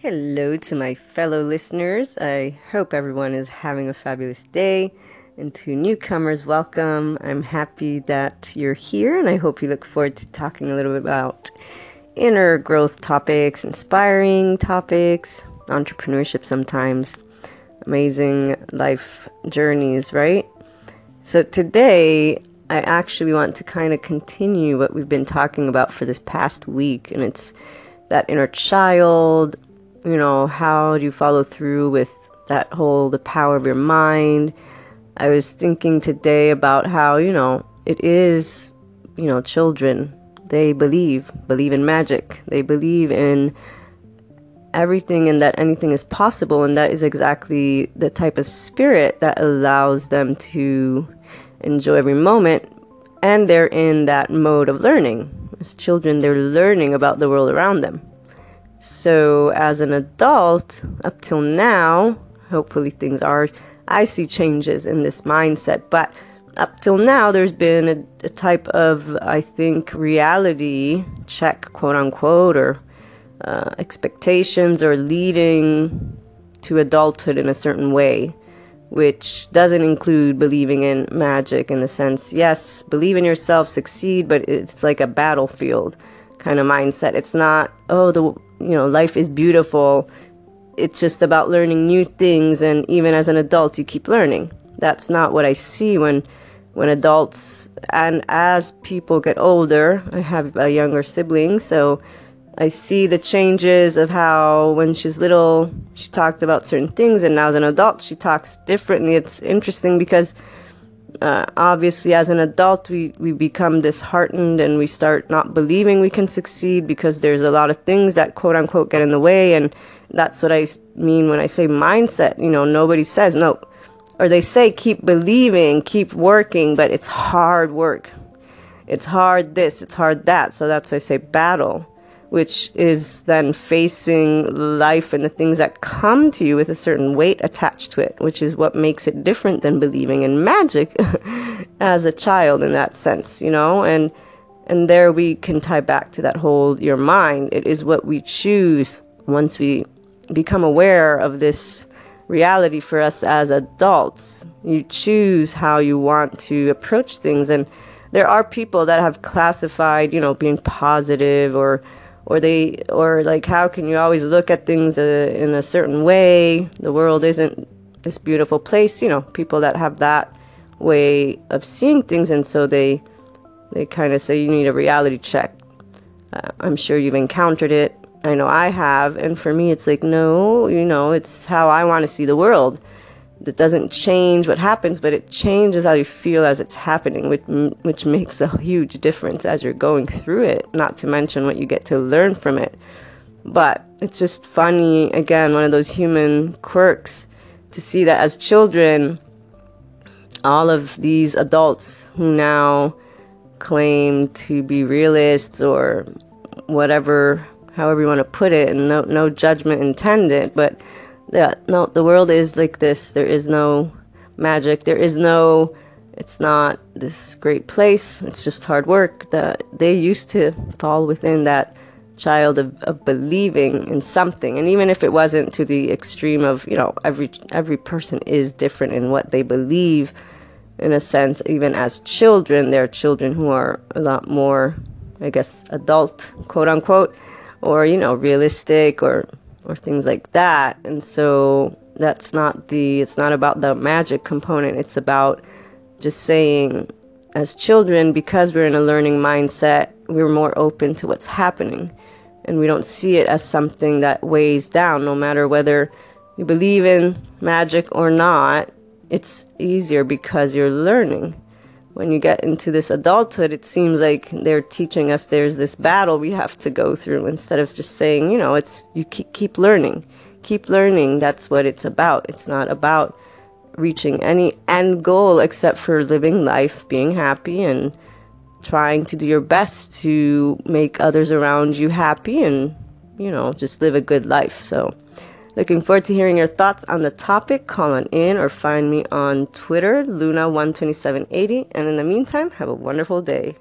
Hello to my fellow listeners. I hope everyone is having a fabulous day. And to newcomers, welcome. I'm happy that you're here, and I hope you look forward to talking a little bit about inner growth topics, inspiring topics, entrepreneurship sometimes, amazing life journeys, right? So today, I actually want to kind of continue what we've been talking about for this past week, and it's that inner child, you know, how do you follow through with that whole the power of your mind? I was thinking today about how, you know, it is, you know, children, they believe, believe in magic. They believe in everything and that anything is possible and that is exactly the type of spirit that allows them to enjoy every moment and they're in that mode of learning. As children, they're learning about the world around them. So, as an adult, up till now, hopefully things are, I see changes in this mindset. But up till now, there's been a, a type of, I think, reality check, quote unquote, or uh, expectations or leading to adulthood in a certain way, which doesn't include believing in magic in the sense, yes, believe in yourself, succeed, but it's like a battlefield kind of mindset. It's not, oh, the you know, life is beautiful. It's just about learning new things and even as an adult you keep learning. That's not what I see when when adults and as people get older. I have a younger sibling, so I see the changes of how when she's little she talked about certain things and now as an adult she talks differently. It's interesting because uh, obviously as an adult we, we become disheartened and we start not believing we can succeed because there's a lot of things that quote unquote get in the way. And that's what i mean when i say mindset. You know nobody says no or they say keep believing keep working but it's hard work. It's hard this it's hard that. So that's why i say battle which is then facing life and the things that come to you with a certain weight attached to it, which is what makes it different than believing in magic as a child in that sense, you know? And and there we can tie back to that whole your mind. It is what we choose once we become aware of this reality for us as adults. You choose how you want to approach things and there are people that have classified, you know, being positive or or they or like how can you always look at things uh, in a certain way? The world isn't this beautiful place you know people that have that way of seeing things and so they they kind of say you need a reality check. Uh, i'm sure you've encountered it. I know i have and for me it's like no you know it's how i want to see the world that doesn't change what happens, but it changes how you feel as it's happening, which, which makes a huge difference as you're going through it, not to mention what you get to learn from it. But it's just funny, again, one of those human quirks to see that as children, all of these adults who now claim to be realists or whatever, however you want to put it, and no, no judgment intended, but yeah, no, the world is like this. There is no magic. There is no, it's not this great place. It's just hard work. That they used to fall within that child of, of believing in something. And even if it wasn't to the extreme of, you know, every every person is different in what they believe in a sense, even as children, there are children who are a lot more, I guess, adult, quote unquote, or, you know, realistic or or things like that. And so that's not the, it's not about the magic component. It's about just saying, as children, because we're in a learning mindset, we're more open to what's happening. And we don't see it as something that weighs down, no matter whether you believe in magic or not. It's easier because you're learning when you get into this adulthood, it seems like they're teaching us there's this battle we have to go through instead of just saying, you know, it's you keep, keep learning. Keep learning. That's what it's about. It's not about reaching any end goal except for living life, being happy, and trying to do your best to make others around you happy and, you know, just live a good life. So, Looking forward to hearing your thoughts on the topic. Call on in or find me on Twitter, Luna12780. And in the meantime, have a wonderful day.